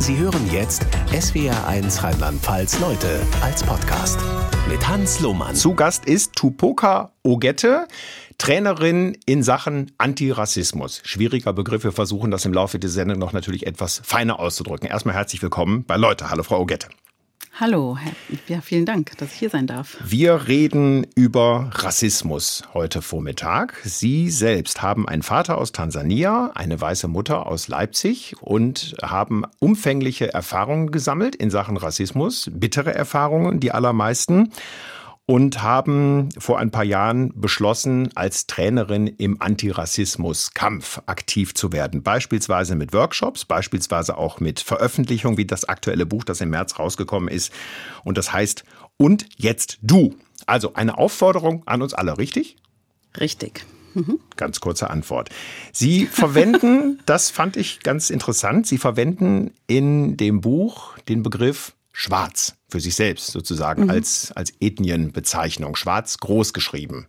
Sie hören jetzt SWR1 Rheinland-Pfalz Leute als Podcast mit Hans Lohmann. Zu Gast ist Tupoka Ogette. Trainerin in Sachen Antirassismus. Schwieriger Begriff. Wir versuchen das im Laufe der Sendung noch natürlich etwas feiner auszudrücken. Erstmal herzlich willkommen bei Leute. Hallo, Frau Ogette. Hallo, ja, vielen Dank, dass ich hier sein darf. Wir reden über Rassismus heute Vormittag. Sie selbst haben einen Vater aus Tansania, eine weiße Mutter aus Leipzig und haben umfängliche Erfahrungen gesammelt in Sachen Rassismus, bittere Erfahrungen, die allermeisten und haben vor ein paar Jahren beschlossen, als Trainerin im Antirassismus-Kampf aktiv zu werden. Beispielsweise mit Workshops, beispielsweise auch mit Veröffentlichungen wie das aktuelle Buch, das im März rausgekommen ist. Und das heißt, und jetzt du. Also eine Aufforderung an uns alle, richtig? Richtig. Mhm. Ganz kurze Antwort. Sie verwenden, das fand ich ganz interessant, Sie verwenden in dem Buch den Begriff schwarz für sich selbst sozusagen mhm. als, als Ethnienbezeichnung. Schwarz groß geschrieben.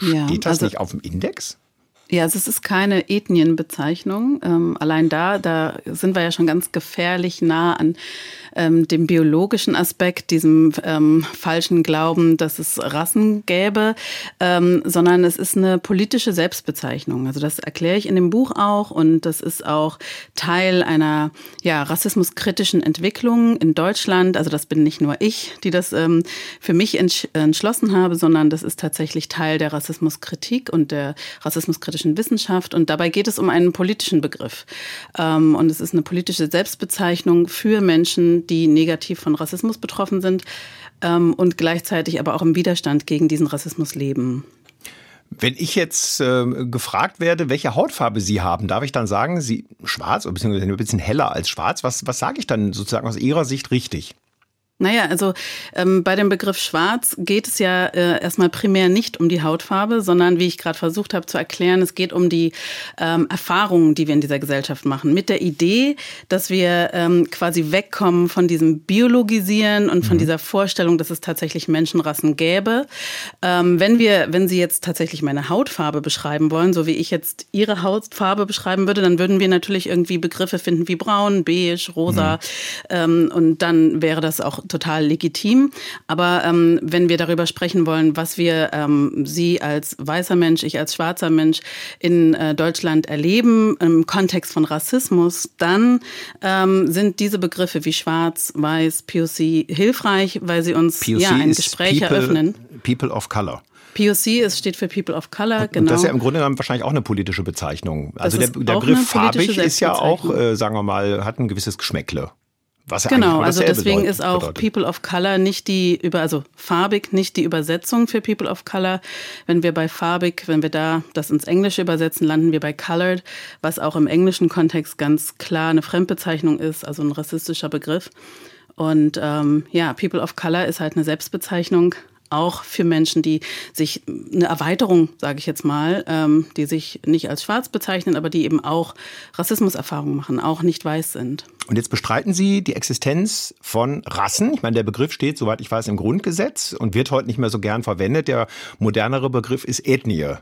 Ja, Steht das also, nicht auf dem Index? Ja, also es ist keine Ethnienbezeichnung. Ähm, allein da, da sind wir ja schon ganz gefährlich nah an ähm, dem biologischen Aspekt, diesem ähm, falschen Glauben, dass es Rassen gäbe, ähm, sondern es ist eine politische Selbstbezeichnung. Also das erkläre ich in dem Buch auch und das ist auch Teil einer ja, rassismuskritischen Entwicklung in Deutschland. Also das bin nicht nur ich, die das ähm, für mich entsch entschlossen habe, sondern das ist tatsächlich Teil der Rassismuskritik und der rassismuskritischen Wissenschaft. Und dabei geht es um einen politischen Begriff. Ähm, und es ist eine politische Selbstbezeichnung für Menschen, die negativ von Rassismus betroffen sind ähm, und gleichzeitig aber auch im Widerstand gegen diesen Rassismus leben. Wenn ich jetzt äh, gefragt werde, welche Hautfarbe Sie haben, darf ich dann sagen, Sie schwarz oder beziehungsweise ein bisschen heller als schwarz? Was, was sage ich dann sozusagen aus Ihrer Sicht richtig? Naja, also ähm, bei dem Begriff Schwarz geht es ja äh, erstmal primär nicht um die Hautfarbe, sondern wie ich gerade versucht habe zu erklären, es geht um die ähm, Erfahrungen, die wir in dieser Gesellschaft machen. Mit der Idee, dass wir ähm, quasi wegkommen von diesem Biologisieren und von mhm. dieser Vorstellung, dass es tatsächlich Menschenrassen gäbe. Ähm, wenn wir, wenn Sie jetzt tatsächlich meine Hautfarbe beschreiben wollen, so wie ich jetzt Ihre Hautfarbe beschreiben würde, dann würden wir natürlich irgendwie Begriffe finden wie braun, beige, rosa. Mhm. Ähm, und dann wäre das auch total legitim. Aber ähm, wenn wir darüber sprechen wollen, was wir ähm, Sie als weißer Mensch, ich als schwarzer Mensch in äh, Deutschland erleben im Kontext von Rassismus, dann ähm, sind diese Begriffe wie schwarz, weiß, POC hilfreich, weil sie uns POC ja ein Gespräch people, eröffnen. People of Color. POC ist, steht für People of Color, genau. Und das ist ja im Grunde genommen wahrscheinlich auch eine politische Bezeichnung. Also der, der Begriff farbig ist ja auch, äh, sagen wir mal, hat ein gewisses Geschmäckle. Was ja genau, also deswegen ist auch bedeutet. People of Color nicht die über, also farbig nicht die Übersetzung für People of Color. Wenn wir bei farbig, wenn wir da das ins Englische übersetzen, landen wir bei colored, was auch im englischen Kontext ganz klar eine Fremdbezeichnung ist, also ein rassistischer Begriff. Und ähm, ja, People of Color ist halt eine Selbstbezeichnung auch für Menschen, die sich eine Erweiterung, sage ich jetzt mal, ähm, die sich nicht als schwarz bezeichnen, aber die eben auch Rassismuserfahrungen machen, auch nicht weiß sind. Und jetzt bestreiten Sie die Existenz von Rassen. Ich meine, der Begriff steht, soweit ich weiß, im Grundgesetz und wird heute nicht mehr so gern verwendet. Der modernere Begriff ist Ethnie.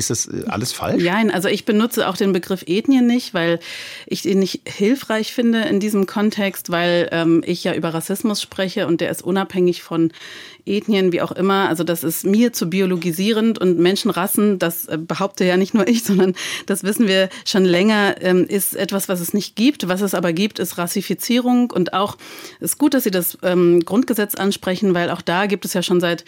Ist das äh, alles falsch? Nein, also ich benutze auch den Begriff Ethnie nicht, weil ich ihn nicht hilfreich finde in diesem Kontext, weil ähm, ich ja über Rassismus spreche und der ist unabhängig von Ethnien, wie auch immer. Also das ist mir zu biologisierend und Menschenrassen, das äh, behaupte ja nicht nur ich, sondern das wissen wir schon länger, ähm, ist etwas, was es nicht gibt. Was es aber gibt, ist Rassifizierung und auch ist gut, dass Sie das ähm, Grundgesetz ansprechen, weil auch da gibt es ja schon seit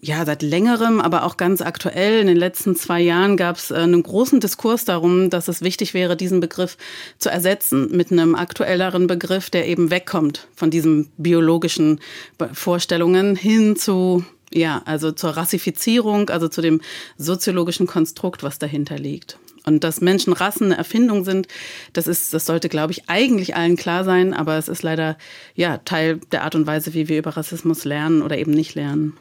ja, seit längerem, aber auch ganz aktuell, in den letzten zwei Jahren gab es äh, einen großen Diskurs darum, dass es wichtig wäre, diesen Begriff zu ersetzen mit einem aktuelleren Begriff, der eben wegkommt von diesen biologischen Vorstellungen hin zu ja, also zur Rassifizierung, also zu dem soziologischen Konstrukt, was dahinter liegt. Und dass Menschenrassen eine Erfindung sind, das ist, das sollte, glaube ich, eigentlich allen klar sein, aber es ist leider ja Teil der Art und Weise, wie wir über Rassismus lernen oder eben nicht lernen.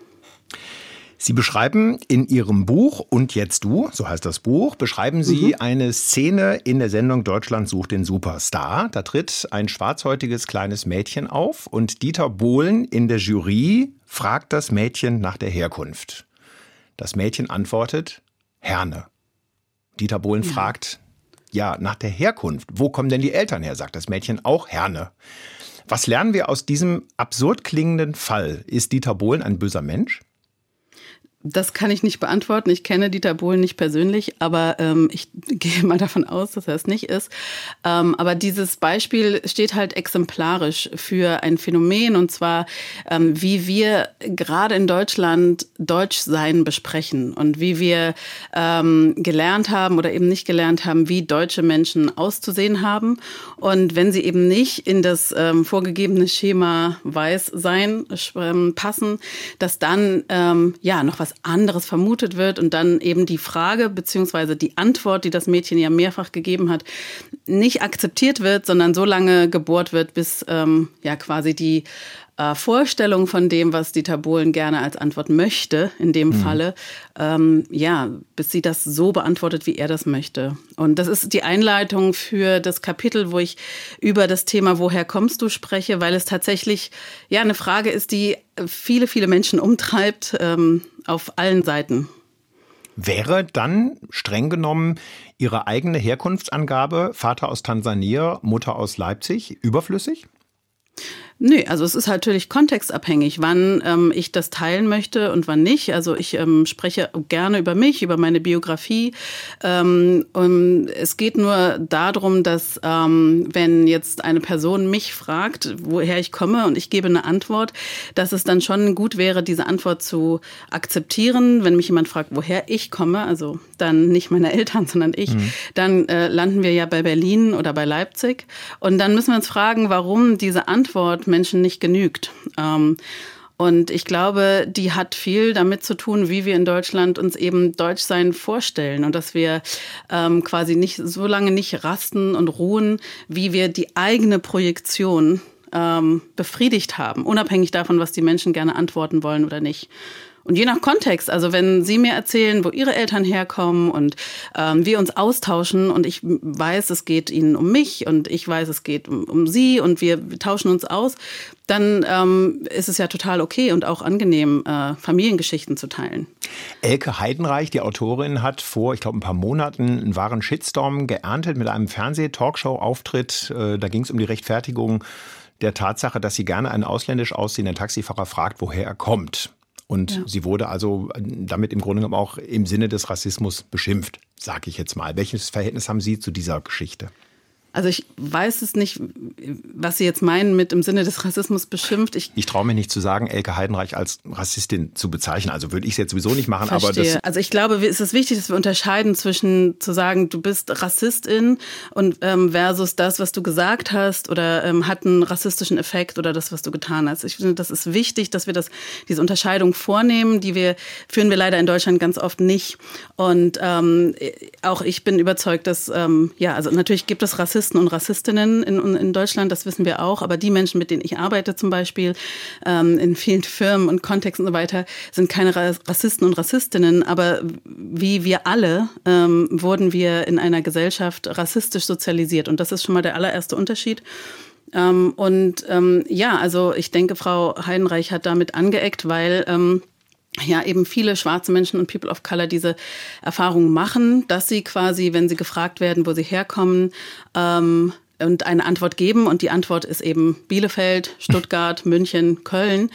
Sie beschreiben in Ihrem Buch Und jetzt du, so heißt das Buch, beschreiben Sie mhm. eine Szene in der Sendung Deutschland sucht den Superstar. Da tritt ein schwarzhäutiges kleines Mädchen auf und Dieter Bohlen in der Jury fragt das Mädchen nach der Herkunft. Das Mädchen antwortet Herne. Dieter Bohlen ja. fragt, ja, nach der Herkunft. Wo kommen denn die Eltern her, sagt das Mädchen auch Herne. Was lernen wir aus diesem absurd klingenden Fall? Ist Dieter Bohlen ein böser Mensch? Das kann ich nicht beantworten. Ich kenne Dieter Bohlen nicht persönlich, aber ähm, ich gehe mal davon aus, dass er es nicht ist. Ähm, aber dieses Beispiel steht halt exemplarisch für ein Phänomen und zwar, ähm, wie wir gerade in Deutschland Deutschsein besprechen und wie wir ähm, gelernt haben oder eben nicht gelernt haben, wie deutsche Menschen auszusehen haben. Und wenn sie eben nicht in das ähm, vorgegebene Schema Weißsein ähm, passen, dass dann ähm, ja noch was anderes vermutet wird und dann eben die Frage beziehungsweise die Antwort, die das Mädchen ja mehrfach gegeben hat, nicht akzeptiert wird, sondern so lange gebohrt wird, bis ähm, ja quasi die äh, Vorstellung von dem, was Dieter Bohlen gerne als Antwort möchte, in dem mhm. Falle, ähm, ja, bis sie das so beantwortet, wie er das möchte. Und das ist die Einleitung für das Kapitel, wo ich über das Thema Woher kommst du spreche, weil es tatsächlich ja eine Frage ist, die viele, viele Menschen umtreibt ähm, auf allen Seiten. Wäre dann streng genommen Ihre eigene Herkunftsangabe, Vater aus Tansania, Mutter aus Leipzig, überflüssig? Nö, also es ist natürlich kontextabhängig, wann ähm, ich das teilen möchte und wann nicht. Also ich ähm, spreche gerne über mich, über meine Biografie. Ähm, und es geht nur darum, dass ähm, wenn jetzt eine Person mich fragt, woher ich komme und ich gebe eine Antwort, dass es dann schon gut wäre, diese Antwort zu akzeptieren. Wenn mich jemand fragt, woher ich komme, also dann nicht meine Eltern, sondern ich, mhm. dann äh, landen wir ja bei Berlin oder bei Leipzig. Und dann müssen wir uns fragen, warum diese Antwort Menschen nicht genügt. Ähm, und ich glaube, die hat viel damit zu tun, wie wir in Deutschland uns eben Deutschsein vorstellen und dass wir ähm, quasi nicht so lange nicht rasten und ruhen, wie wir die eigene Projektion ähm, befriedigt haben, unabhängig davon, was die Menschen gerne antworten wollen oder nicht. Und je nach Kontext, also wenn Sie mir erzählen, wo Ihre Eltern herkommen und ähm, wir uns austauschen und ich weiß, es geht Ihnen um mich und ich weiß, es geht um, um Sie und wir tauschen uns aus, dann ähm, ist es ja total okay und auch angenehm, äh, Familiengeschichten zu teilen. Elke Heidenreich, die Autorin, hat vor, ich glaube, ein paar Monaten einen wahren Shitstorm geerntet mit einem Fernseh-Talkshow-Auftritt. Äh, da ging es um die Rechtfertigung der Tatsache, dass sie gerne einen ausländisch aussehenden Taxifahrer fragt, woher er kommt. Und ja. sie wurde also damit im Grunde genommen auch im Sinne des Rassismus beschimpft, sage ich jetzt mal. Welches Verhältnis haben Sie zu dieser Geschichte? Also ich weiß es nicht, was Sie jetzt meinen mit im Sinne des Rassismus beschimpft. Ich, ich traue mir nicht zu sagen, Elke Heidenreich als Rassistin zu bezeichnen. Also würde ich es jetzt sowieso nicht machen. Verstehe. Aber also ich glaube, es ist wichtig, dass wir unterscheiden zwischen zu sagen, du bist Rassistin und ähm, versus das, was du gesagt hast oder ähm, hat einen rassistischen Effekt oder das, was du getan hast. Ich finde, das ist wichtig, dass wir das, diese Unterscheidung vornehmen. Die wir führen wir leider in Deutschland ganz oft nicht. Und ähm, auch ich bin überzeugt, dass ähm, ja, also natürlich gibt es Rassismus Rassisten und Rassistinnen in, in Deutschland, das wissen wir auch. Aber die Menschen, mit denen ich arbeite zum Beispiel, ähm, in vielen Firmen und Kontexten und so weiter, sind keine Rassisten und Rassistinnen. Aber wie wir alle ähm, wurden wir in einer Gesellschaft rassistisch sozialisiert. Und das ist schon mal der allererste Unterschied. Ähm, und ähm, ja, also ich denke, Frau Heidenreich hat damit angeeckt, weil ähm, ja eben viele schwarze Menschen und People of Color diese Erfahrung machen, dass sie quasi, wenn sie gefragt werden, wo sie herkommen, ähm, und eine Antwort geben und die Antwort ist eben Bielefeld, Stuttgart, München, Köln,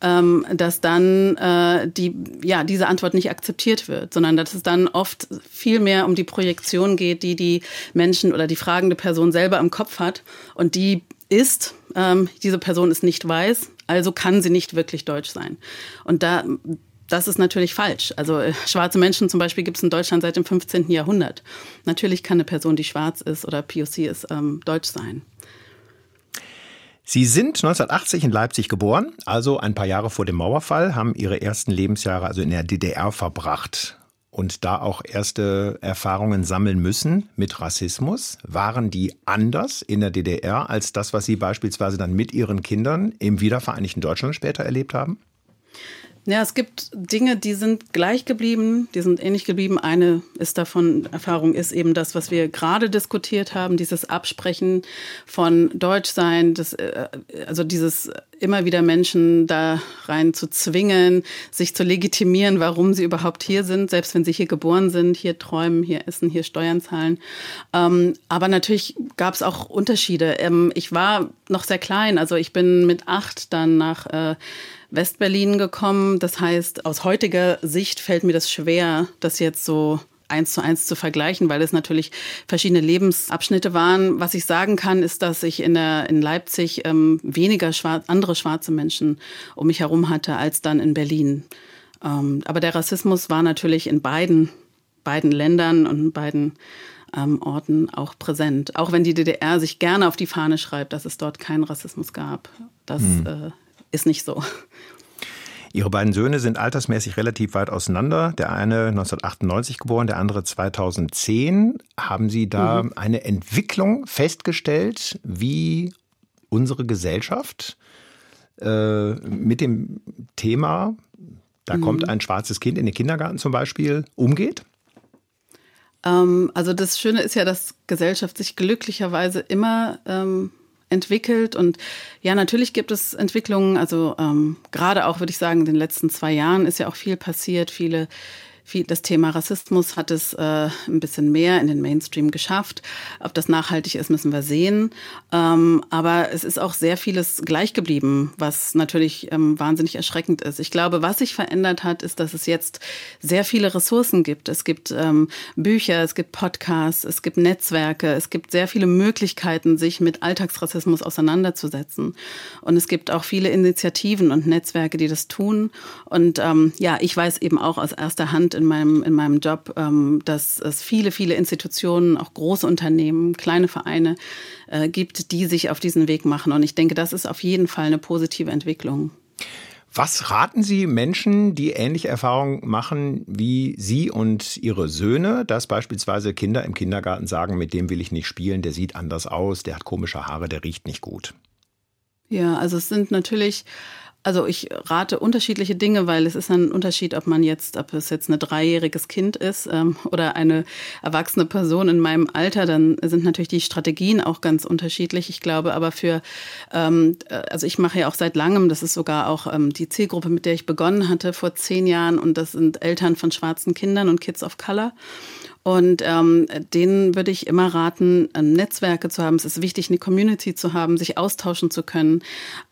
ähm, dass dann äh, die ja diese Antwort nicht akzeptiert wird, sondern dass es dann oft viel mehr um die Projektion geht, die die Menschen oder die fragende Person selber im Kopf hat und die ist ähm, diese Person ist nicht weiß, also kann sie nicht wirklich deutsch sein. Und da das ist natürlich falsch. Also äh, schwarze Menschen zum Beispiel gibt es in Deutschland seit dem 15. Jahrhundert. Natürlich kann eine Person, die schwarz ist oder POC ist, ähm, deutsch sein. Sie sind 1980 in Leipzig geboren, also ein paar Jahre vor dem Mauerfall, haben Ihre ersten Lebensjahre also in der DDR verbracht und da auch erste Erfahrungen sammeln müssen mit Rassismus. Waren die anders in der DDR als das, was Sie beispielsweise dann mit Ihren Kindern im wiedervereinigten Deutschland später erlebt haben? Ja, es gibt Dinge, die sind gleich geblieben, die sind ähnlich geblieben. Eine ist davon, Erfahrung ist eben das, was wir gerade diskutiert haben, dieses Absprechen von Deutschsein, das, äh, also dieses immer wieder Menschen da rein zu zwingen, sich zu legitimieren, warum sie überhaupt hier sind, selbst wenn sie hier geboren sind, hier träumen, hier essen, hier Steuern zahlen. Ähm, aber natürlich gab es auch Unterschiede. Ähm, ich war noch sehr klein, also ich bin mit acht dann nach äh, Westberlin gekommen. Das heißt, aus heutiger Sicht fällt mir das schwer, das jetzt so eins zu eins zu vergleichen, weil es natürlich verschiedene Lebensabschnitte waren. Was ich sagen kann, ist, dass ich in, der, in Leipzig ähm, weniger schwarz, andere schwarze Menschen um mich herum hatte als dann in Berlin. Ähm, aber der Rassismus war natürlich in beiden, beiden Ländern und in beiden ähm, Orten auch präsent. Auch wenn die DDR sich gerne auf die Fahne schreibt, dass es dort keinen Rassismus gab. Das hm. äh, ist nicht so. Ihre beiden Söhne sind altersmäßig relativ weit auseinander. Der eine 1998 geboren, der andere 2010. Haben Sie da mhm. eine Entwicklung festgestellt, wie unsere Gesellschaft äh, mit dem Thema, da mhm. kommt ein schwarzes Kind in den Kindergarten zum Beispiel, umgeht? Ähm, also das Schöne ist ja, dass Gesellschaft sich glücklicherweise immer ähm, entwickelt. Und ja, natürlich gibt es Entwicklungen, also ähm, gerade auch, würde ich sagen, in den letzten zwei Jahren ist ja auch viel passiert, viele viel, das Thema Rassismus hat es äh, ein bisschen mehr in den Mainstream geschafft. Ob das nachhaltig ist, müssen wir sehen. Ähm, aber es ist auch sehr vieles gleich geblieben, was natürlich ähm, wahnsinnig erschreckend ist. Ich glaube, was sich verändert hat, ist, dass es jetzt sehr viele Ressourcen gibt. Es gibt ähm, Bücher, es gibt Podcasts, es gibt Netzwerke, es gibt sehr viele Möglichkeiten, sich mit Alltagsrassismus auseinanderzusetzen. Und es gibt auch viele Initiativen und Netzwerke, die das tun. Und ähm, ja, ich weiß eben auch aus erster Hand in meinem, in meinem Job, ähm, dass es viele, viele Institutionen, auch große Unternehmen, kleine Vereine äh, gibt, die sich auf diesen Weg machen. Und ich denke, das ist auf jeden Fall eine positive Entwicklung. Was raten Sie Menschen, die ähnliche Erfahrungen machen wie Sie und Ihre Söhne, dass beispielsweise Kinder im Kindergarten sagen, mit dem will ich nicht spielen, der sieht anders aus, der hat komische Haare, der riecht nicht gut? Ja, also es sind natürlich also ich rate unterschiedliche Dinge, weil es ist ein Unterschied, ob man jetzt, ob es jetzt ein dreijähriges Kind ist ähm, oder eine erwachsene Person in meinem Alter, dann sind natürlich die Strategien auch ganz unterschiedlich. Ich glaube aber für, ähm, äh, also ich mache ja auch seit langem, das ist sogar auch ähm, die Zielgruppe, mit der ich begonnen hatte vor zehn Jahren und das sind Eltern von schwarzen Kindern und Kids of Color. Und ähm, denen würde ich immer raten, ähm, Netzwerke zu haben. Es ist wichtig, eine Community zu haben, sich austauschen zu können,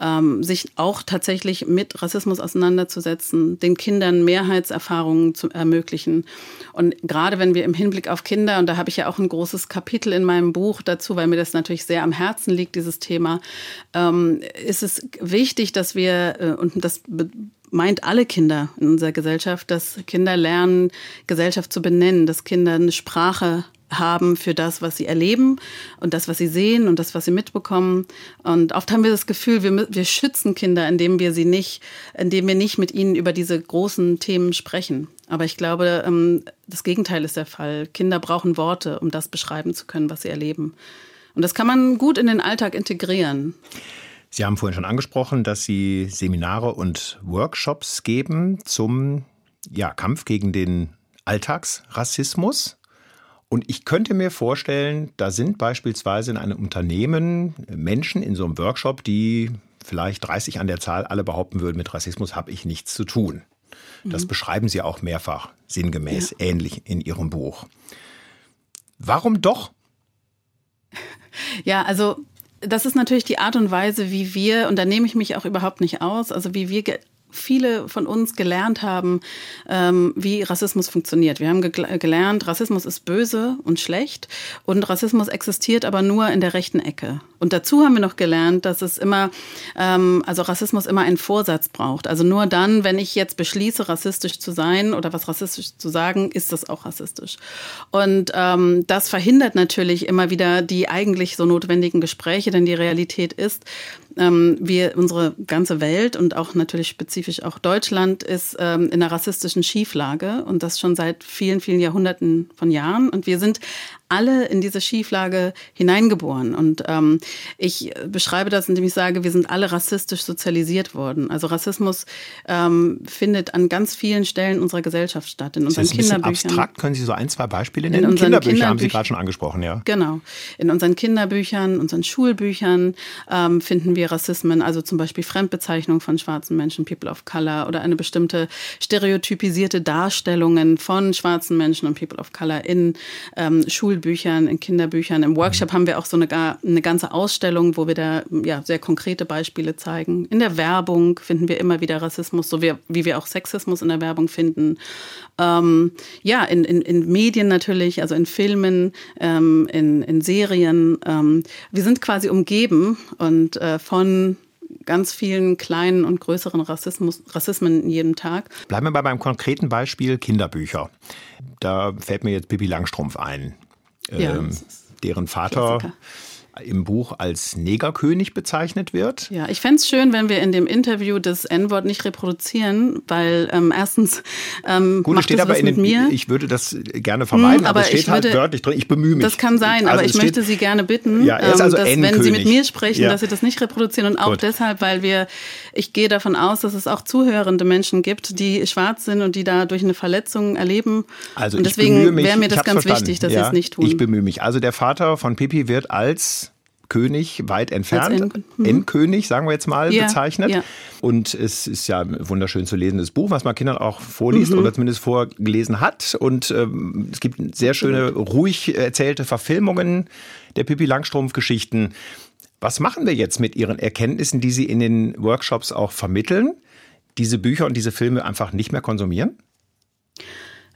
ähm, sich auch tatsächlich mit Rassismus auseinanderzusetzen, den Kindern Mehrheitserfahrungen zu ermöglichen. Und gerade wenn wir im Hinblick auf Kinder, und da habe ich ja auch ein großes Kapitel in meinem Buch dazu, weil mir das natürlich sehr am Herzen liegt, dieses Thema, ähm, ist es wichtig, dass wir, äh, und das meint alle Kinder in unserer Gesellschaft, dass Kinder lernen, Gesellschaft zu benennen, dass Kinder eine Sprache haben für das, was sie erleben und das, was sie sehen und das, was sie mitbekommen. Und oft haben wir das Gefühl, wir, wir schützen Kinder, indem wir sie nicht, indem wir nicht mit ihnen über diese großen Themen sprechen. Aber ich glaube, ähm, das Gegenteil ist der Fall. Kinder brauchen Worte, um das beschreiben zu können, was sie erleben. Und das kann man gut in den Alltag integrieren. Sie haben vorhin schon angesprochen, dass Sie Seminare und Workshops geben zum ja, Kampf gegen den Alltagsrassismus. Und ich könnte mir vorstellen, da sind beispielsweise in einem Unternehmen Menschen in so einem Workshop, die vielleicht 30 an der Zahl alle behaupten würden, mit Rassismus habe ich nichts zu tun. Das mhm. beschreiben Sie auch mehrfach sinngemäß ja. ähnlich in Ihrem Buch. Warum doch? Ja, also das ist natürlich die Art und Weise, wie wir, und da nehme ich mich auch überhaupt nicht aus, also wie wir viele von uns gelernt haben, ähm, wie Rassismus funktioniert. Wir haben ge gelernt, Rassismus ist böse und schlecht und Rassismus existiert aber nur in der rechten Ecke. Und dazu haben wir noch gelernt, dass es immer, ähm, also Rassismus immer einen Vorsatz braucht. Also nur dann, wenn ich jetzt beschließe, rassistisch zu sein oder was rassistisch zu sagen, ist das auch rassistisch. Und ähm, das verhindert natürlich immer wieder die eigentlich so notwendigen Gespräche, denn die Realität ist, ähm, wir, unsere ganze Welt und auch natürlich spezifisch auch Deutschland ist ähm, in einer rassistischen Schieflage und das schon seit vielen, vielen Jahrhunderten von Jahren. Und wir sind alle in diese Schieflage hineingeboren. Und ähm, ich beschreibe das, indem ich sage, wir sind alle rassistisch sozialisiert worden. Also Rassismus ähm, findet an ganz vielen Stellen unserer Gesellschaft statt. In unseren das ist ein Kinderbüchern. Abstrakt, können Sie so ein, zwei Beispiele nennen? In Kinderbücher Kinderbüch haben Sie gerade schon angesprochen, ja. Genau. In unseren Kinderbüchern, unseren Schulbüchern ähm, finden wir Rassismen, also zum Beispiel Fremdbezeichnung von schwarzen Menschen, People of Color oder eine bestimmte stereotypisierte Darstellungen von schwarzen Menschen und People of Color in ähm, Schulbüchern, in Kinderbüchern. Im Workshop mhm. haben wir auch so eine, eine ganze Ausstellung, wo wir da ja, sehr konkrete Beispiele zeigen. In der Werbung finden wir immer wieder Rassismus, so wie, wie wir auch Sexismus in der Werbung finden. Ähm, ja, in, in, in Medien natürlich, also in Filmen, ähm, in, in Serien. Ähm, wir sind quasi umgeben und äh, von ganz vielen kleinen und größeren Rassismus, Rassismen in jedem Tag. Bleiben wir bei meinem konkreten Beispiel Kinderbücher. Da fällt mir jetzt Pippi Langstrumpf ein. Ja, ähm, deren Vater Klassiker im Buch als Negerkönig bezeichnet wird. Ja, ich fände es schön, wenn wir in dem Interview das N-Wort nicht reproduzieren, weil ähm, erstens ähm, Gut, macht steht aber in den, mir. Ich würde das gerne vermeiden, hm, aber, aber, es steht halt würde, halt wörtlich drin. Ich bemühe mich. Das kann sein, also aber ich steht, möchte Sie gerne bitten, ja, ähm, also dass, wenn Sie mit mir sprechen, ja. dass Sie das nicht reproduzieren und auch Gut. deshalb, weil wir, ich gehe davon aus, dass es auch zuhörende Menschen gibt, die schwarz sind und die da durch eine Verletzung erleben. Also und deswegen wäre mir das ganz verstanden. wichtig, dass ja, Sie es nicht tun. Ich bemühe mich. Also der Vater von Pippi wird als König weit entfernt, mhm. Endkönig, sagen wir jetzt mal, ja, bezeichnet. Ja. Und es ist ja ein wunderschön zu lesendes Buch, was man Kindern auch vorliest mhm. oder zumindest vorgelesen hat. Und ähm, es gibt sehr schöne, ruhig erzählte Verfilmungen der Pippi Langstrumpf-Geschichten. Was machen wir jetzt mit Ihren Erkenntnissen, die Sie in den Workshops auch vermitteln? Diese Bücher und diese Filme einfach nicht mehr konsumieren?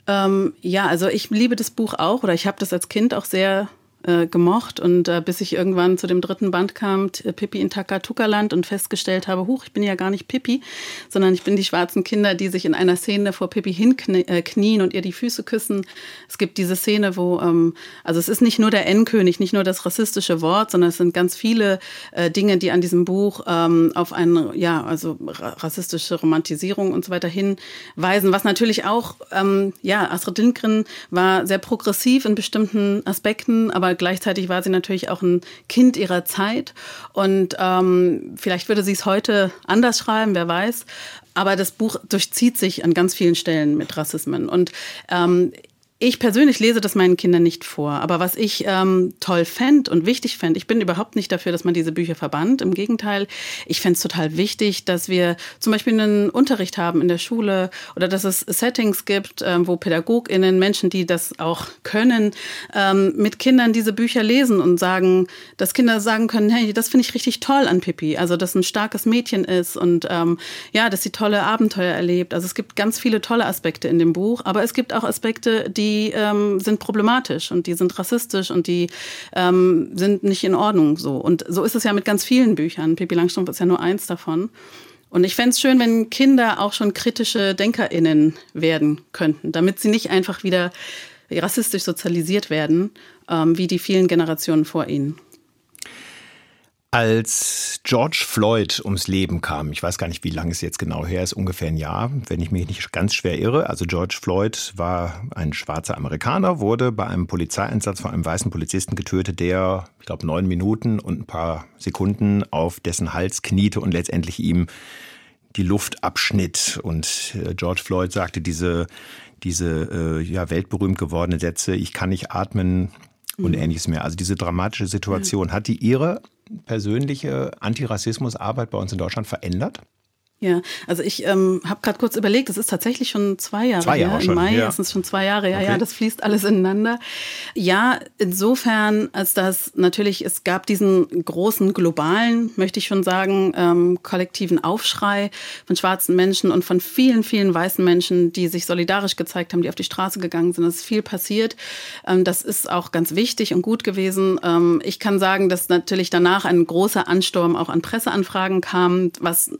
Ähm, ja, also ich liebe das Buch auch oder ich habe das als Kind auch sehr äh, gemocht und äh, bis ich irgendwann zu dem dritten Band kam, äh, Pippi in Takatuka-Land und festgestellt habe, huch, ich bin ja gar nicht Pippi, sondern ich bin die schwarzen Kinder, die sich in einer Szene vor Pippi hinknien äh, und ihr die Füße küssen. Es gibt diese Szene, wo, ähm, also es ist nicht nur der Endkönig, nicht nur das rassistische Wort, sondern es sind ganz viele äh, Dinge, die an diesem Buch ähm, auf eine, ja, also rassistische Romantisierung und so weiter hinweisen, was natürlich auch, ähm, ja, Astrid Lindgren war sehr progressiv in bestimmten Aspekten, gleichzeitig war sie natürlich auch ein Kind ihrer Zeit. Und ähm, vielleicht würde sie es heute anders schreiben, wer weiß. Aber das Buch durchzieht sich an ganz vielen Stellen mit Rassismen. Und ähm, ich persönlich lese das meinen Kindern nicht vor, aber was ich ähm, toll fände und wichtig fände, ich bin überhaupt nicht dafür, dass man diese Bücher verbannt. Im Gegenteil, ich fände es total wichtig, dass wir zum Beispiel einen Unterricht haben in der Schule oder dass es Settings gibt, ähm, wo PädagogInnen, Menschen, die das auch können, ähm, mit Kindern diese Bücher lesen und sagen, dass Kinder sagen können, hey, das finde ich richtig toll an Pippi. Also, dass ein starkes Mädchen ist und ähm, ja, dass sie tolle Abenteuer erlebt. Also es gibt ganz viele tolle Aspekte in dem Buch, aber es gibt auch Aspekte, die die ähm, sind problematisch und die sind rassistisch und die ähm, sind nicht in Ordnung so. Und so ist es ja mit ganz vielen Büchern. Pippi Langstrumpf ist ja nur eins davon. Und ich fände es schön, wenn Kinder auch schon kritische DenkerInnen werden könnten, damit sie nicht einfach wieder rassistisch sozialisiert werden, ähm, wie die vielen Generationen vor ihnen. Als George Floyd ums Leben kam, ich weiß gar nicht, wie lange es jetzt genau her ist, ungefähr ein Jahr, wenn ich mich nicht ganz schwer irre. Also George Floyd war ein schwarzer Amerikaner, wurde bei einem Polizeieinsatz von einem weißen Polizisten getötet, der, ich glaube, neun Minuten und ein paar Sekunden auf dessen Hals kniete und letztendlich ihm die Luft abschnitt. Und äh, George Floyd sagte diese, diese äh, ja, weltberühmt gewordene Sätze, ich kann nicht atmen und mhm. ähnliches mehr. Also diese dramatische Situation, hat die Ihre persönliche Antirassismusarbeit bei uns in Deutschland verändert? Ja, also ich ähm, habe gerade kurz überlegt, es ist tatsächlich schon zwei Jahre zwei Jahre her. Schon, Im Mai ja. ist es schon zwei Jahre, ja, okay. ja, das fließt alles ineinander. Ja, insofern, als dass natürlich, es gab diesen großen globalen, möchte ich schon sagen, ähm, kollektiven Aufschrei von schwarzen Menschen und von vielen, vielen weißen Menschen, die sich solidarisch gezeigt haben, die auf die Straße gegangen sind. Es ist viel passiert. Ähm, das ist auch ganz wichtig und gut gewesen. Ähm, ich kann sagen, dass natürlich danach ein großer Ansturm auch an Presseanfragen kam, was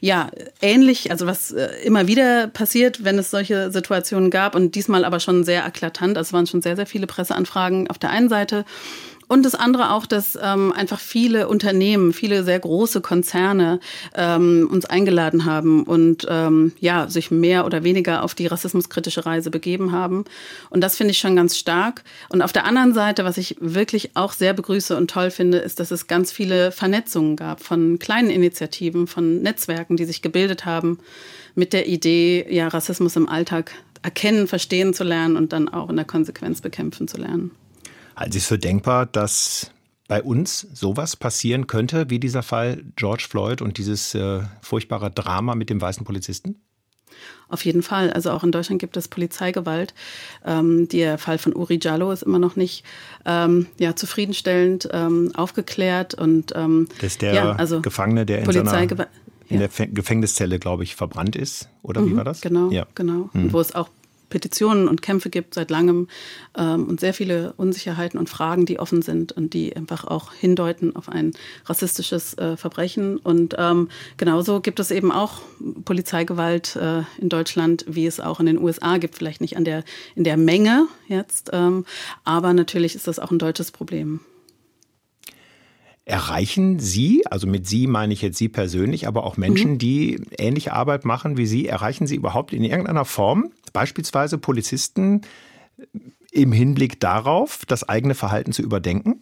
ja, ähnlich, also was äh, immer wieder passiert, wenn es solche Situationen gab und diesmal aber schon sehr eklatant. Also es waren schon sehr, sehr viele Presseanfragen auf der einen Seite Und das andere auch, dass ähm, einfach viele Unternehmen, viele sehr große Konzerne ähm, uns eingeladen haben und ähm, ja, sich mehr oder weniger auf die rassismuskritische Reise begeben haben. Und das finde ich schon ganz stark. Und auf der anderen Seite, was ich wirklich auch sehr begrüße und toll finde, ist, dass es ganz viele Vernetzungen gab von kleinen Initiativen, von Netzwerken, die sich gebildet haben mit der Idee, ja, Rassismus im Alltag erkennen, verstehen zu lernen und dann auch in der Konsequenz bekämpfen zu lernen. Halten Sie es für denkbar, dass bei uns sowas passieren könnte, wie dieser Fall George Floyd und dieses äh, furchtbare Drama mit dem weißen Polizisten? Auf jeden Fall. Also auch in Deutschland gibt es Polizeigewalt. Ähm, der Fall von Uri Jallo ist immer noch nicht ähm, ja, zufriedenstellend ähm, aufgeklärt. Und, ähm, das ist der ja, also Gefangene, der in seiner in der Gefängniszelle, glaube ich, verbrannt ist. Oder wie mhm, war das? Genau, ja. genau. Mhm. Wo es auch Petitionen und Kämpfe gibt seit langem ähm, und sehr viele Unsicherheiten und Fragen, die offen sind und die einfach auch hindeuten auf ein rassistisches äh, Verbrechen. Und ähm, genauso gibt es eben auch Polizeigewalt äh, in Deutschland, wie es auch in den USA gibt. Vielleicht nicht an der, in der Menge jetzt, ähm, aber natürlich ist das auch ein deutsches Problem. Erreichen Sie, also mit Sie meine ich jetzt Sie persönlich, aber auch Menschen, mhm. die ähnliche Arbeit machen wie Sie, erreichen Sie überhaupt in irgendeiner Form, beispielsweise Polizisten, im Hinblick darauf, das eigene Verhalten zu überdenken?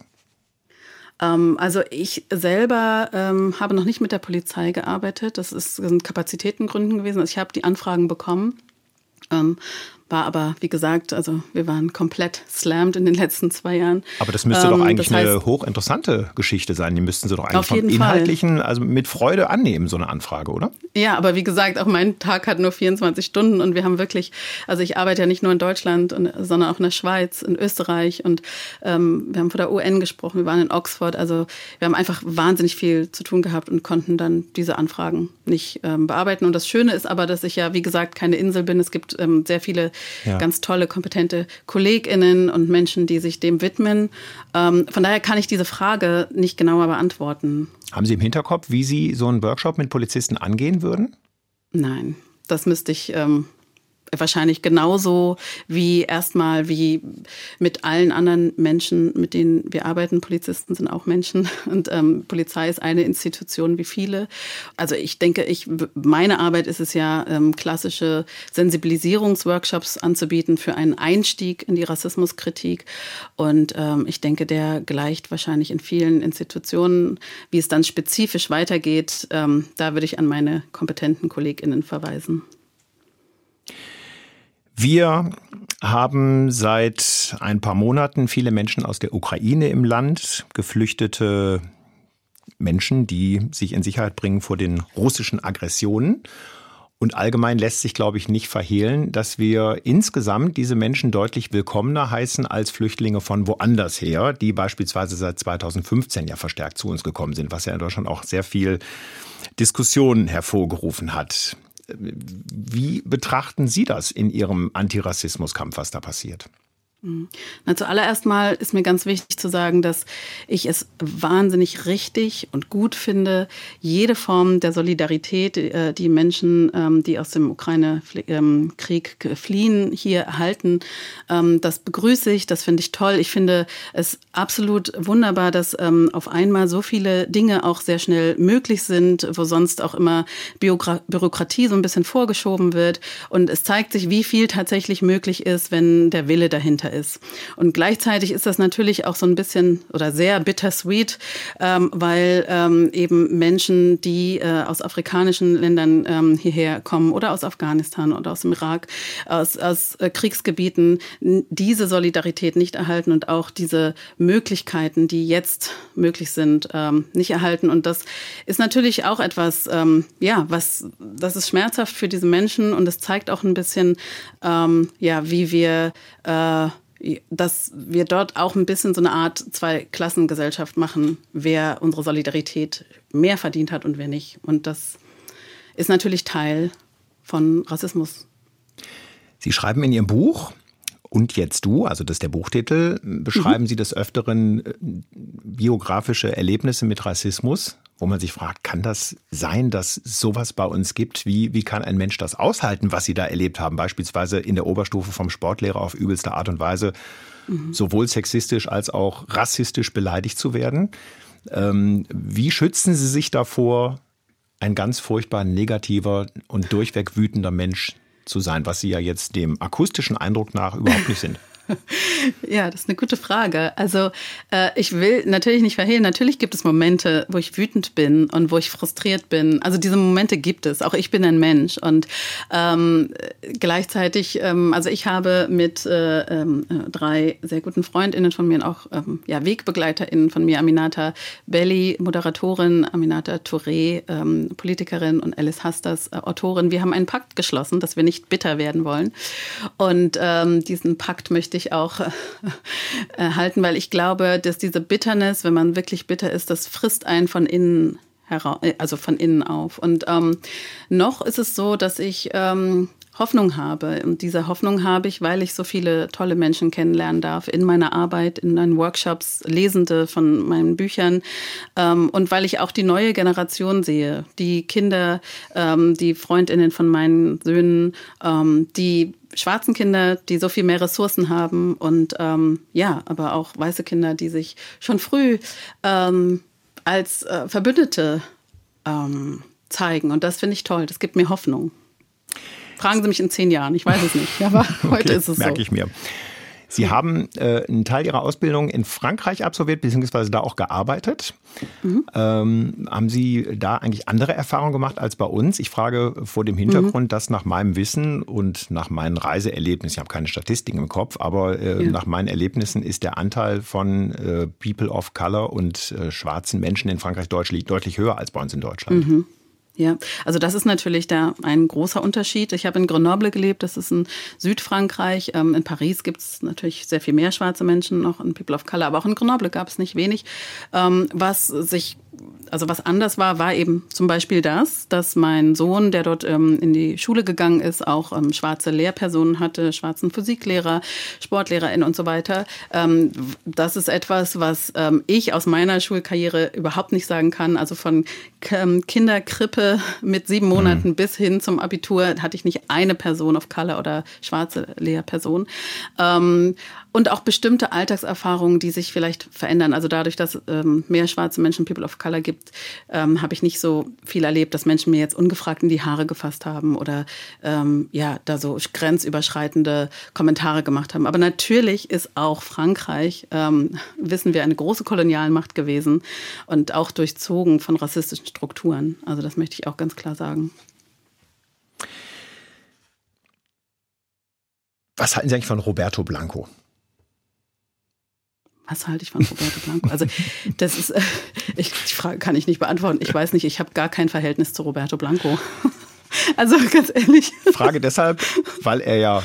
Ähm, also ich selber ähm, habe noch nicht mit der Polizei gearbeitet. Das ist sind Kapazitätengründen gewesen. Also ich habe die Anfragen bekommen. Ähm, war aber, wie gesagt, also wir waren komplett slammed in den letzten zwei Jahren. Aber das müsste ähm, doch eigentlich das heißt, eine hochinteressante Geschichte sein. Die müssten Sie doch eigentlich vom Inhaltlichen, Fall. also mit Freude annehmen, so eine Anfrage, oder? Ja, aber wie gesagt, auch mein Tag hat nur 24 Stunden und wir haben wirklich, also ich arbeite ja nicht nur in Deutschland, sondern auch in der Schweiz, in Österreich und ähm, wir haben vor der UN gesprochen, wir waren in Oxford, also wir haben einfach wahnsinnig viel zu tun gehabt und konnten dann diese Anfragen nicht ähm, bearbeiten. Und das Schöne ist aber, dass ich ja, wie gesagt, keine Insel bin. Es gibt ähm, sehr viele ja. ganz tolle, kompetente KollegInnen und Menschen, die sich dem widmen. Ähm, von daher kann ich diese Frage nicht genauer beantworten. Haben Sie im Hinterkopf, wie Sie so einen Workshop mit Polizisten angehen würden? Nein, das müsste ich ähm, wahrscheinlich genauso wie erstmal wie mit allen anderen Menschen, mit denen wir arbeiten. Polizisten sind auch Menschen und ähm, Polizei ist eine Institution wie viele. Also ich denke, ich meine Arbeit ist es ja, ähm, klassische Sensibilisierungsworkshops anzubieten für einen Einstieg in die Rassismuskritik. Und ähm, ich denke, der gleicht wahrscheinlich in vielen Institutionen, wie es dann spezifisch weitergeht. Ähm, da würde ich an meine kompetenten KollegInnen verweisen. Wir haben seit ein paar Monaten viele Menschen aus der Ukraine im Land, geflüchtete Menschen, die sich in Sicherheit bringen vor den russischen Aggressionen. Und allgemein lässt sich, glaube ich, nicht verhehlen, dass wir insgesamt diese Menschen deutlich willkommener heißen als Flüchtlinge von woanders her, die beispielsweise seit 2015 ja verstärkt zu uns gekommen sind, was ja in Deutschland auch sehr viel Diskussionen hervorgerufen hat. Wie betrachten Sie das in Ihrem Antirassismuskampf, was da passiert? Mhm. Na, zuallererst mal ist mir ganz wichtig zu sagen, dass ich es wahnsinnig richtig und gut finde, jede Form der Solidarität, äh, die Menschen, ähm, die aus dem Ukraine-Krieg ähm, fliehen, hier erhalten, ähm, das begrüße ich, das finde ich toll. Ich finde es absolut wunderbar, dass auf einmal so viele Dinge auch sehr schnell möglich sind, wo sonst auch immer Bürokratie so ein bisschen vorgeschoben wird. Und es zeigt sich, wie viel tatsächlich möglich ist, wenn der Wille dahinter ist ist. Und gleichzeitig ist das natürlich auch so ein bisschen oder sehr bittersweet, ähm, weil ähm, eben Menschen, die äh, aus afrikanischen Ländern ähm, hierher kommen oder aus Afghanistan oder aus dem Irak, aus, aus äh, Kriegsgebieten, diese Solidarität nicht erhalten und auch diese Möglichkeiten, die jetzt möglich sind, ähm, nicht erhalten. Und das ist natürlich auch etwas, ähm, ja, was, das ist schmerzhaft für diese Menschen und es zeigt auch ein bisschen, ähm, ja, wie wir äh, dass wir dort auch ein bisschen so eine Art Zweiklassengesellschaft machen, wer unsere Solidarität mehr verdient hat und wer nicht. Und das ist natürlich Teil von Rassismus. Sie schreiben in Ihrem Buch, und jetzt du, also das ist der Buchtitel, beschreiben mhm. Sie des Öfteren äh, biografische Erlebnisse mit Rassismus, wo man sich fragt, kann das sein, dass sowas bei uns gibt? Wie, wie kann ein Mensch das aushalten, was Sie da erlebt haben? Beispielsweise in der Oberstufe vom Sportlehrer auf übelste Art und Weise mhm. sowohl sexistisch als auch rassistisch beleidigt zu werden. Ähm, wie schützen Sie sich davor, ein ganz furchtbar negativer und durchweg wütender Mensch zu sein, was Sie ja jetzt dem akustischen Eindruck nach überhaupt nicht sind. Ja, das ist eine gute Frage. Also äh, ich will natürlich nicht verhehlen, natürlich gibt es Momente, wo ich wütend bin und wo ich frustriert bin. Also diese Momente gibt es. Auch ich bin ein Mensch. Und ähm, gleichzeitig, ähm, also ich habe mit äh, äh, drei sehr guten Freundinnen von mir und auch ähm, ja, WegbegleiterInnen von mir, Aminata Belli, Moderatorin, Aminata Touré, ähm, Politikerin und Alice Hasters, äh, Autorin. Wir haben einen Pakt geschlossen, dass wir nicht bitter werden wollen. Und ähm, diesen Pakt möchte ich auch äh, halten, weil ich glaube, dass diese Bitterness, wenn man wirklich bitter ist, das frisst einen von innen heraus, äh, also von innen auf. Und ähm, noch ist es so, dass ich ähm, Hoffnung habe. Und diese Hoffnung habe ich, weil ich so viele tolle Menschen kennenlernen darf in meiner Arbeit, in meinen Workshops, Lesende von meinen Büchern ähm, und weil ich auch die neue Generation sehe, die Kinder, ähm, die Freundinnen von meinen Söhnen, ähm, die schwarzen Kinder, die so viel mehr Ressourcen haben und ähm, ja, aber auch weiße Kinder, die sich schon früh ähm, als äh, Verbündete ähm, zeigen. Und das finde ich toll. Das gibt mir Hoffnung. Fragen Sie mich in zehn Jahren, ich weiß es nicht, aber okay, heute ist es merke so. Merke ich mir. Sie haben äh, einen Teil Ihrer Ausbildung in Frankreich absolviert, beziehungsweise da auch gearbeitet. Mhm. Ähm, haben Sie da eigentlich andere Erfahrungen gemacht als bei uns? Ich frage vor dem Hintergrund, mhm. dass nach meinem Wissen und nach meinen Reiseerlebnissen, ich habe keine Statistiken im Kopf, aber äh, ja. nach meinen Erlebnissen ist der Anteil von äh, People of Color und äh, schwarzen Menschen in Frankreich deutlich, deutlich höher als bei uns in Deutschland. Mhm. Ja, also das ist natürlich da ein großer Unterschied. Ich habe in Grenoble gelebt, das ist in Südfrankreich. Ähm, in Paris gibt es natürlich sehr viel mehr schwarze Menschen, noch in People of Color, aber auch in Grenoble gab es nicht wenig. Ähm, was sich also was anders war, war eben zum Beispiel das, dass mein Sohn, der dort ähm, in die Schule gegangen ist, auch schwarze Lehrpersonen hatte, schwarzen Physiklehrer, SportlehrerInnen und so weiter. Das ist etwas, was ich aus meiner Schulkarriere überhaupt nicht sagen kann. Also von ähm, Mit sieben Monaten mhm. bis hin zum Abitur hatte ich nicht eine Person of Color oder schwarze Lehrperson. Ähm, und auch bestimmte Alltagserfahrungen, die sich vielleicht verändern. Also dadurch, dass ähm, mehr schwarze Menschen People of Color gibt, ähm, habe ich nicht so viel erlebt, dass Menschen mir jetzt ungefragt in die Haare gefasst haben oder ähm, ja, da so grenzüberschreitende Kommentare gemacht haben. Aber natürlich ist auch Frankreich, ähm, wissen wir, eine große Kolonialmacht gewesen und auch durchzogen von rassistischen Strukturen. Also das möchte ich auch ganz klar sagen. Was halten Sie eigentlich von Roberto Blanco? Was halte ich von Roberto Blanco? Also das ist, äh, ich, die Frage kann ich nicht beantworten. Ich weiß nicht, ich habe gar kein Verhältnis zu Roberto Blanco. Also ganz ehrlich. Frage deshalb, weil er ja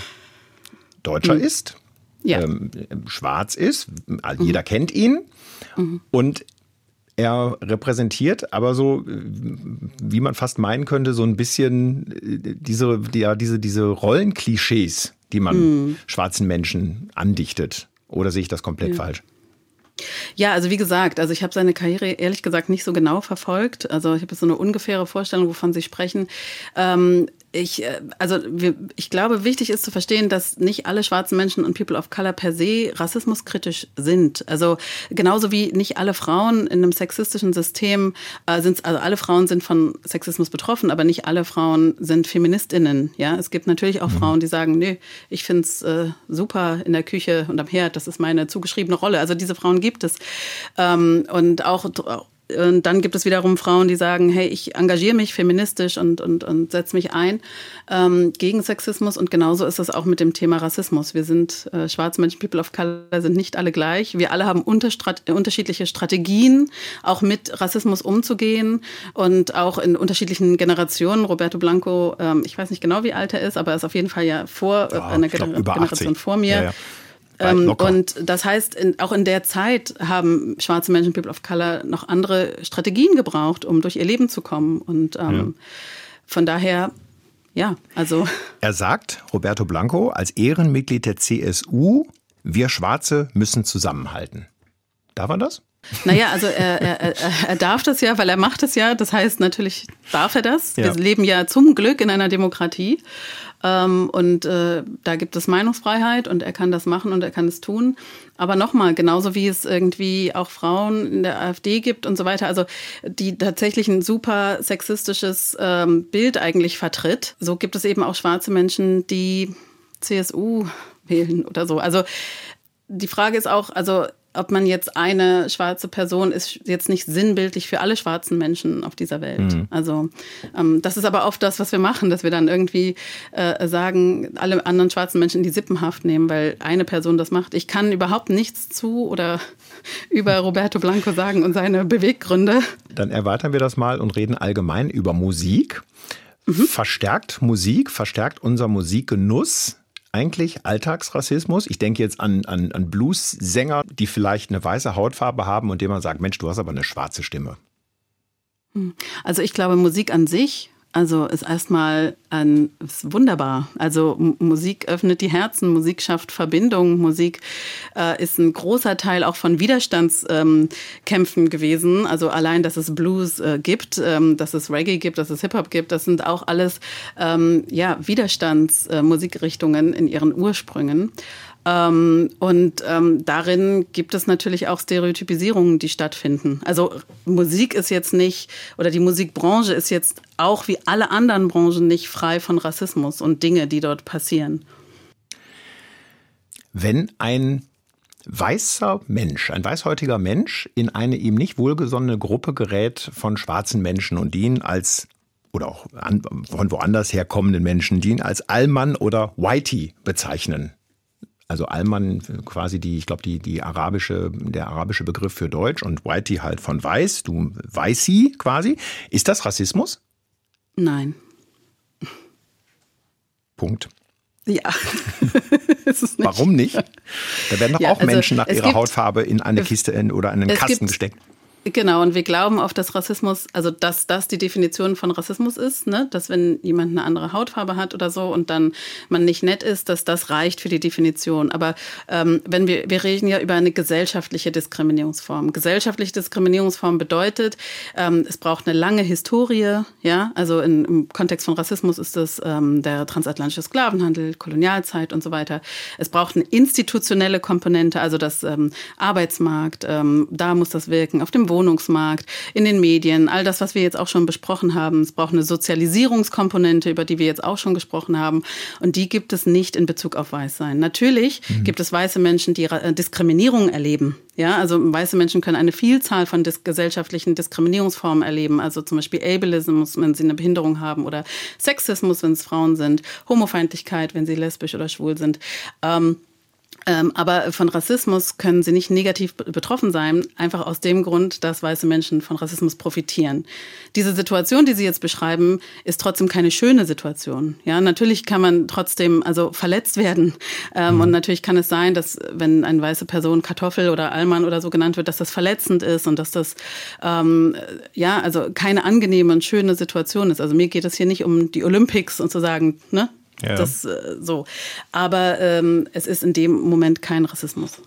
Deutscher mhm. ist, ja. ähm, schwarz ist, jeder mhm. kennt ihn mhm. und er repräsentiert aber so, wie man fast meinen könnte, so ein bisschen äh, diese, ja, diese, diese Rollenklischees, die man mhm. schwarzen Menschen andichtet. Oder sehe ich das komplett ja. falsch? Ja, also wie gesagt, also ich habe seine Karriere ehrlich gesagt nicht so genau verfolgt. Also ich habe so eine ungefähre Vorstellung, wovon Sie sprechen. Ähm, ich, äh, also wir, ich glaube, wichtig ist zu verstehen, dass nicht alle schwarzen Menschen und People of Color per se rassismuskritisch sind. Also genauso wie nicht alle Frauen in einem sexistischen System äh, sind, also alle Frauen sind von Sexismus betroffen, aber nicht alle Frauen sind Feministinnen. Ja, es gibt natürlich auch mhm. Frauen, die sagen, nee, ich find's äh, super in der Küche und am Herd, das ist meine zugeschriebene Rolle. Also diese Frauen gibt es ähm, und auch und dann gibt es wiederum Frauen, die sagen, hey, ich engagiere mich feministisch und, und, und setze mich ein ähm, gegen Sexismus. Und genauso ist es auch mit dem Thema Rassismus. Wir sind äh, schwarze Menschen, People of Color, sind nicht alle gleich. Wir alle haben unterschiedliche Strategien, auch mit Rassismus umzugehen und auch in unterschiedlichen Generationen. Roberto Blanco, ähm, ich weiß nicht genau, wie alt er ist, aber er ist auf jeden Fall ja vor ja, einer Gener Generation vor mir. Ja, ja. Ähm, und das heißt, in, auch in der Zeit haben schwarze Menschen, People of Color, noch andere Strategien gebraucht, um durch ihr Leben zu kommen. Und ähm, ja. von daher ja, also. Er sagt, Roberto Blanco, als Ehrenmitglied der CSU, wir Schwarze müssen zusammenhalten. Darf er das? Naja, also er, er, er darf das ja, weil er macht es ja. Das heißt, natürlich darf er das. Ja. Wir leben ja zum Glück in einer Demokratie. Ähm, und äh, da gibt es Meinungsfreiheit und er kann das machen und er kann es tun. Aber nochmal, genauso wie es irgendwie auch Frauen in der AfD gibt und so weiter, also die tatsächlich ein super sexistisches ähm, Bild eigentlich vertritt, so gibt es eben auch schwarze Menschen, die CSU wählen oder so. Also die Frage ist auch, also ob man jetzt eine schwarze Person ist jetzt nicht sinnbildlich für alle schwarzen Menschen auf dieser Welt. Mhm. Also ähm, das ist aber oft das, was wir machen, dass wir dann irgendwie äh, sagen, alle anderen schwarzen Menschen in die Sippenhaft nehmen, weil eine Person das macht. Ich kann überhaupt nichts zu oder über Roberto Blanco sagen und seine Beweggründe. Dann erweitern wir das mal und reden allgemein über Musik. Mhm. Verstärkt Musik, verstärkt unser Musikgenuss eigentlich Alltagsrassismus? Ich denke jetzt an, an, an Blues-Sänger, die vielleicht eine weiße Hautfarbe haben und dem man sagt, Mensch, du hast aber eine schwarze Stimme. Hm. Also ich glaube, Musik an sich also ist erstmal ein, ist wunderbar. Also Musik öffnet die Herzen, Musik schafft Verbindungen, Musik äh, ist ein großer Teil auch von Widerstandskämpfen ähm, gewesen. Also allein, dass es Blues äh, gibt, ähm, dass es Reggae gibt, dass es Hip-Hop gibt, das sind auch alles ähm, ja, Widerstandsmusikrichtungen äh, in ihren Ursprüngen. Ähm, und ähm, darin gibt es natürlich auch Stereotypisierungen, die stattfinden. Also Musik ist jetzt nicht, oder die Musikbranche ist jetzt auch wie alle anderen Branchen nicht frei von Rassismus und Dinge, die dort passieren. Wenn ein weißer Mensch, ein weißhäutiger Mensch in eine ihm nicht wohlgesonnene Gruppe gerät von schwarzen Menschen und ihn als oder auch von woanders herkommenden Menschen, die ihn als Allmann oder Whitey bezeichnen. Also Alman quasi die, ich glaube, die, die arabische, der arabische Begriff für Deutsch und Whitey halt von weiß, du Weißi quasi. Ist das Rassismus? Nein. Punkt. Ja. nicht. Warum nicht? Da werden doch ja, auch also Menschen nach ihrer Hautfarbe in eine Kiste in, oder in einen Kasten gesteckt. Genau, und wir glauben oft, dass Rassismus, also dass das die Definition von Rassismus ist, ne? dass wenn jemand eine andere Hautfarbe hat oder so und dann man nicht nett ist, dass das reicht für die Definition. Aber ähm, wenn wir, wir reden ja über eine gesellschaftliche Diskriminierungsform. Gesellschaftliche Diskriminierungsform bedeutet, ähm, es braucht eine lange Historie, ja, also in, im Kontext von Rassismus ist das ähm, der transatlantische Sklavenhandel, Kolonialzeit und so weiter. Es braucht eine institutionelle Komponente, also das ähm, Arbeitsmarkt, ähm, da muss das wirken, auf dem Wohnungsmarkt, in den Medien, all das, was wir jetzt auch schon besprochen haben. Es braucht eine Sozialisierungskomponente, über die wir jetzt auch schon gesprochen haben. Und die gibt es nicht in Bezug auf Weißsein. Natürlich mhm. gibt es weiße Menschen, die äh, Diskriminierung erleben. Ja, also weiße Menschen können eine Vielzahl von dis gesellschaftlichen Diskriminierungsformen erleben. Also zum Beispiel Ableismus, wenn sie eine Behinderung haben, oder Sexismus, wenn es Frauen sind, Homofeindlichkeit, wenn sie lesbisch oder schwul sind. Ähm, ähm, aber von Rassismus können sie nicht negativ betroffen sein, einfach aus dem Grund, dass weiße Menschen von Rassismus profitieren. Diese Situation, die Sie jetzt beschreiben, ist trotzdem keine schöne Situation. Ja, natürlich kann man trotzdem also verletzt werden ähm, mhm. und natürlich kann es sein, dass wenn eine weiße Person Kartoffel oder Allmann oder so genannt wird, dass das verletzend ist und dass das ähm, ja also keine angenehme und schöne Situation ist. Also mir geht es hier nicht um die Olympics und zu sagen, ne, ja. Das äh, so. Aber ähm, es ist in dem Moment kein Rassismus.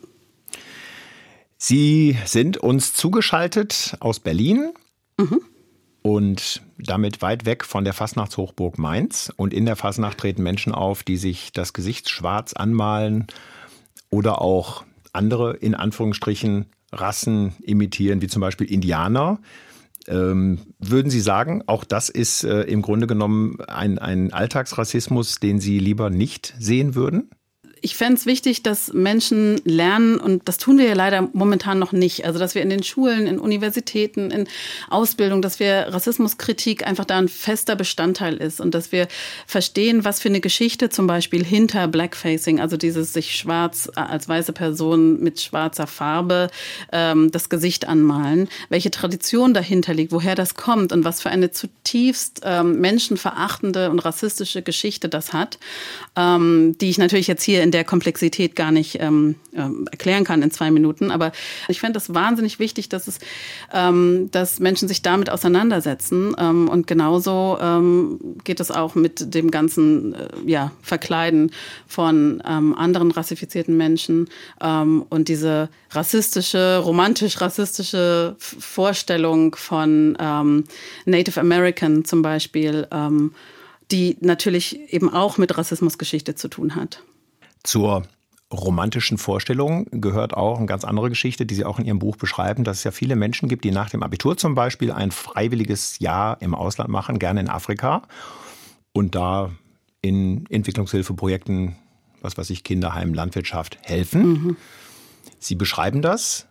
Sie sind uns zugeschaltet aus Berlin. Mhm. Und damit weit weg von der Fastnachtshochburg Mainz. Und in der Fastnacht treten Menschen auf, die sich das Gesicht schwarz anmalen oder auch andere, in Anführungsstrichen, Rassen imitieren, wie zum Beispiel Indianer. Ähm, würden Sie sagen, auch das ist äh, im Grunde genommen ein, ein Alltagsrassismus, den Sie lieber nicht sehen würden? Ich fände es wichtig, dass Menschen lernen, und das tun wir ja leider momentan noch nicht, also dass wir in den Schulen, in Universitäten, in Ausbildung, dass wir Rassismuskritik einfach da ein fester Bestandteil ist und dass wir verstehen, was für eine Geschichte zum Beispiel hinter Blackfacing, also dieses sich schwarz als weiße Person mit schwarzer Farbe ähm, das Gesicht anmalen, welche Tradition dahinter liegt, woher das kommt und was für eine zutiefst ähm, menschenverachtende und rassistische Geschichte das hat, ähm, die ich natürlich jetzt hier in der Komplexität gar nicht ähm, äh, erklären kann in zwei Minuten. Aber ich fände es wahnsinnig wichtig, dass es, ähm, dass Menschen sich damit auseinandersetzen. Ähm, und genauso ähm, geht es auch mit dem ganzen äh, ja, Verkleiden von ähm, anderen rassifizierten Menschen ähm, und diese rassistische, romantisch-rassistische Vorstellung von ähm, Native American zum Beispiel, ähm, die natürlich eben auch mit Rassismusgeschichte zu tun hat. Zur romantischen Vorstellung gehört auch eine ganz andere Geschichte, die Sie auch in Ihrem Buch beschreiben, dass es ja viele Menschen gibt, die nach dem Abitur zum Beispiel ein freiwilliges Jahr im Ausland machen, gerne in Afrika und da in Entwicklungshilfeprojekten, was weiß ich, Kinderheim, Landwirtschaft helfen. Mhm. Sie beschreiben das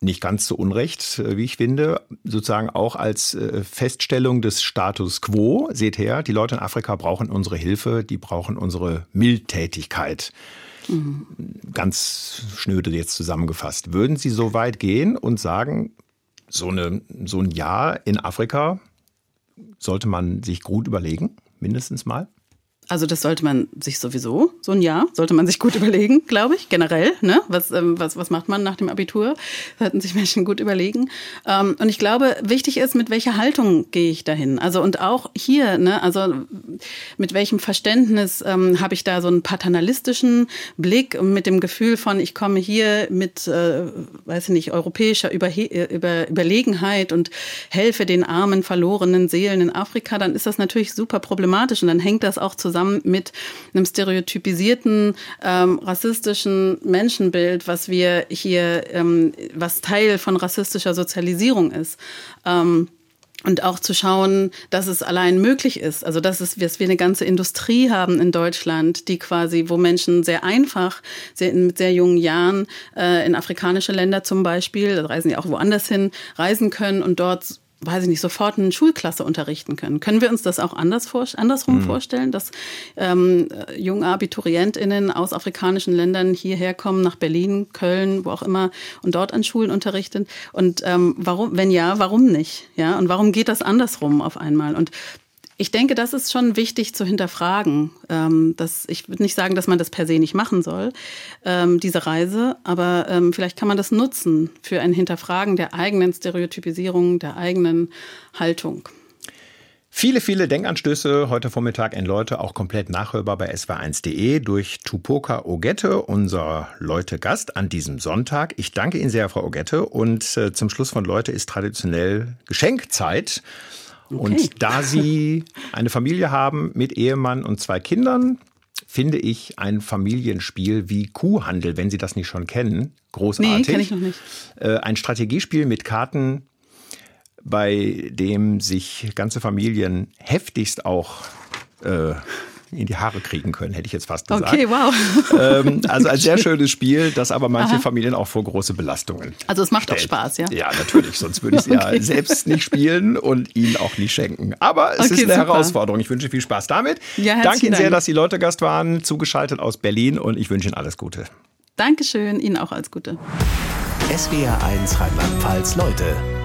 nicht ganz zu Unrecht, äh, wie ich finde, sozusagen auch als äh, Feststellung des Status quo. Seht her, die Leute in Afrika brauchen unsere Hilfe, die brauchen unsere Mildtätigkeit. Mhm. Ganz schnöde jetzt zusammengefasst. Würden Sie so weit gehen und sagen, so, eine, so ein Jahr in Afrika sollte man sich gut überlegen, mindestens mal? Also das sollte man sich sowieso, so ein Jahr, sollte man sich gut überlegen, glaube ich, generell. Ne? Was, ähm, was, was macht man nach dem Abitur? Sollten sich Menschen gut überlegen. Ähm, und ich glaube, wichtig ist, mit welcher Haltung gehe ich dahin? Also und auch hier, ne, also mit welchem Verständnis ähm, habe ich da so einen paternalistischen Blick und mit dem Gefühl von, ich komme hier mit, äh, weiß ich nicht, europäischer Überhe Über Überlegenheit und helfe den armen, verlorenen Seelen in Afrika, dann ist das natürlich super problematisch und dann hängt das auch zusammen zusammen mit einem stereotypisierten, ähm, rassistischen Menschenbild, was wir hier, ähm, was Teil von rassistischer Sozialisierung ist. Ähm, und auch zu schauen, dass es allein möglich ist. Also dass, es, dass wir eine ganze Industrie haben in Deutschland, die quasi, wo Menschen sehr einfach, sehr, mit sehr jungen Jahren äh, in afrikanische Länder zum Beispiel, da reisen ja auch woanders hin, reisen können und dort weiß ich nicht, sofort eine Schulklasse unterrichten können. Können wir uns das auch anders vor, andersrum mhm. vorstellen, dass ähm, junge AbiturientInnen aus afrikanischen Ländern hierher kommen, nach Berlin, Köln, wo auch immer, und dort an Schulen unterrichten? Und ähm, warum, wenn ja, warum nicht? Ja, und warum geht das andersrum auf einmal? Und ich denke, das ist schon wichtig zu hinterfragen. Ähm, dass, ich würde nicht sagen, dass man das per se nicht machen soll, ähm, diese Reise, aber ähm, vielleicht kann man das nutzen für ein Hinterfragen der eigenen Stereotypisierung, der eigenen Haltung. Viele, viele Denkanstöße heute Vormittag in Leute, auch komplett nachhörbar bei sw1.de durch Tupoka Ogette, unser Leute-Gast an diesem Sonntag. Ich danke Ihnen sehr, Frau Ogette. Und äh, zum Schluss von Leute ist traditionell Geschenkzeit. Okay. Und da Sie eine Familie haben mit Ehemann und zwei Kindern, finde ich ein Familienspiel wie Kuhhandel, wenn Sie das nicht schon kennen, großartig. Nee, kenne ich noch nicht. Äh, ein Strategiespiel mit Karten, bei dem sich ganze Familien heftigst auch äh, in die Haare kriegen können, hätte ich jetzt fast gesagt. Okay, wow. Ähm, also ein sehr schönes Spiel, das aber manche Aha. Familien auch vor große Belastungen. Also es macht stellt. auch Spaß, ja? Ja, natürlich, sonst würde ich es okay. ja selbst nicht spielen und Ihnen auch nicht schenken. Aber es okay, ist eine super. Herausforderung. Ich wünsche viel Spaß damit. Ja, Danke Ihnen Dank. sehr, dass Sie Leute Gast waren, zugeschaltet aus Berlin und ich wünsche Ihnen alles Gute. Dankeschön, Ihnen auch alles Gute. SWR 1 Rheinland-Pfalz Leute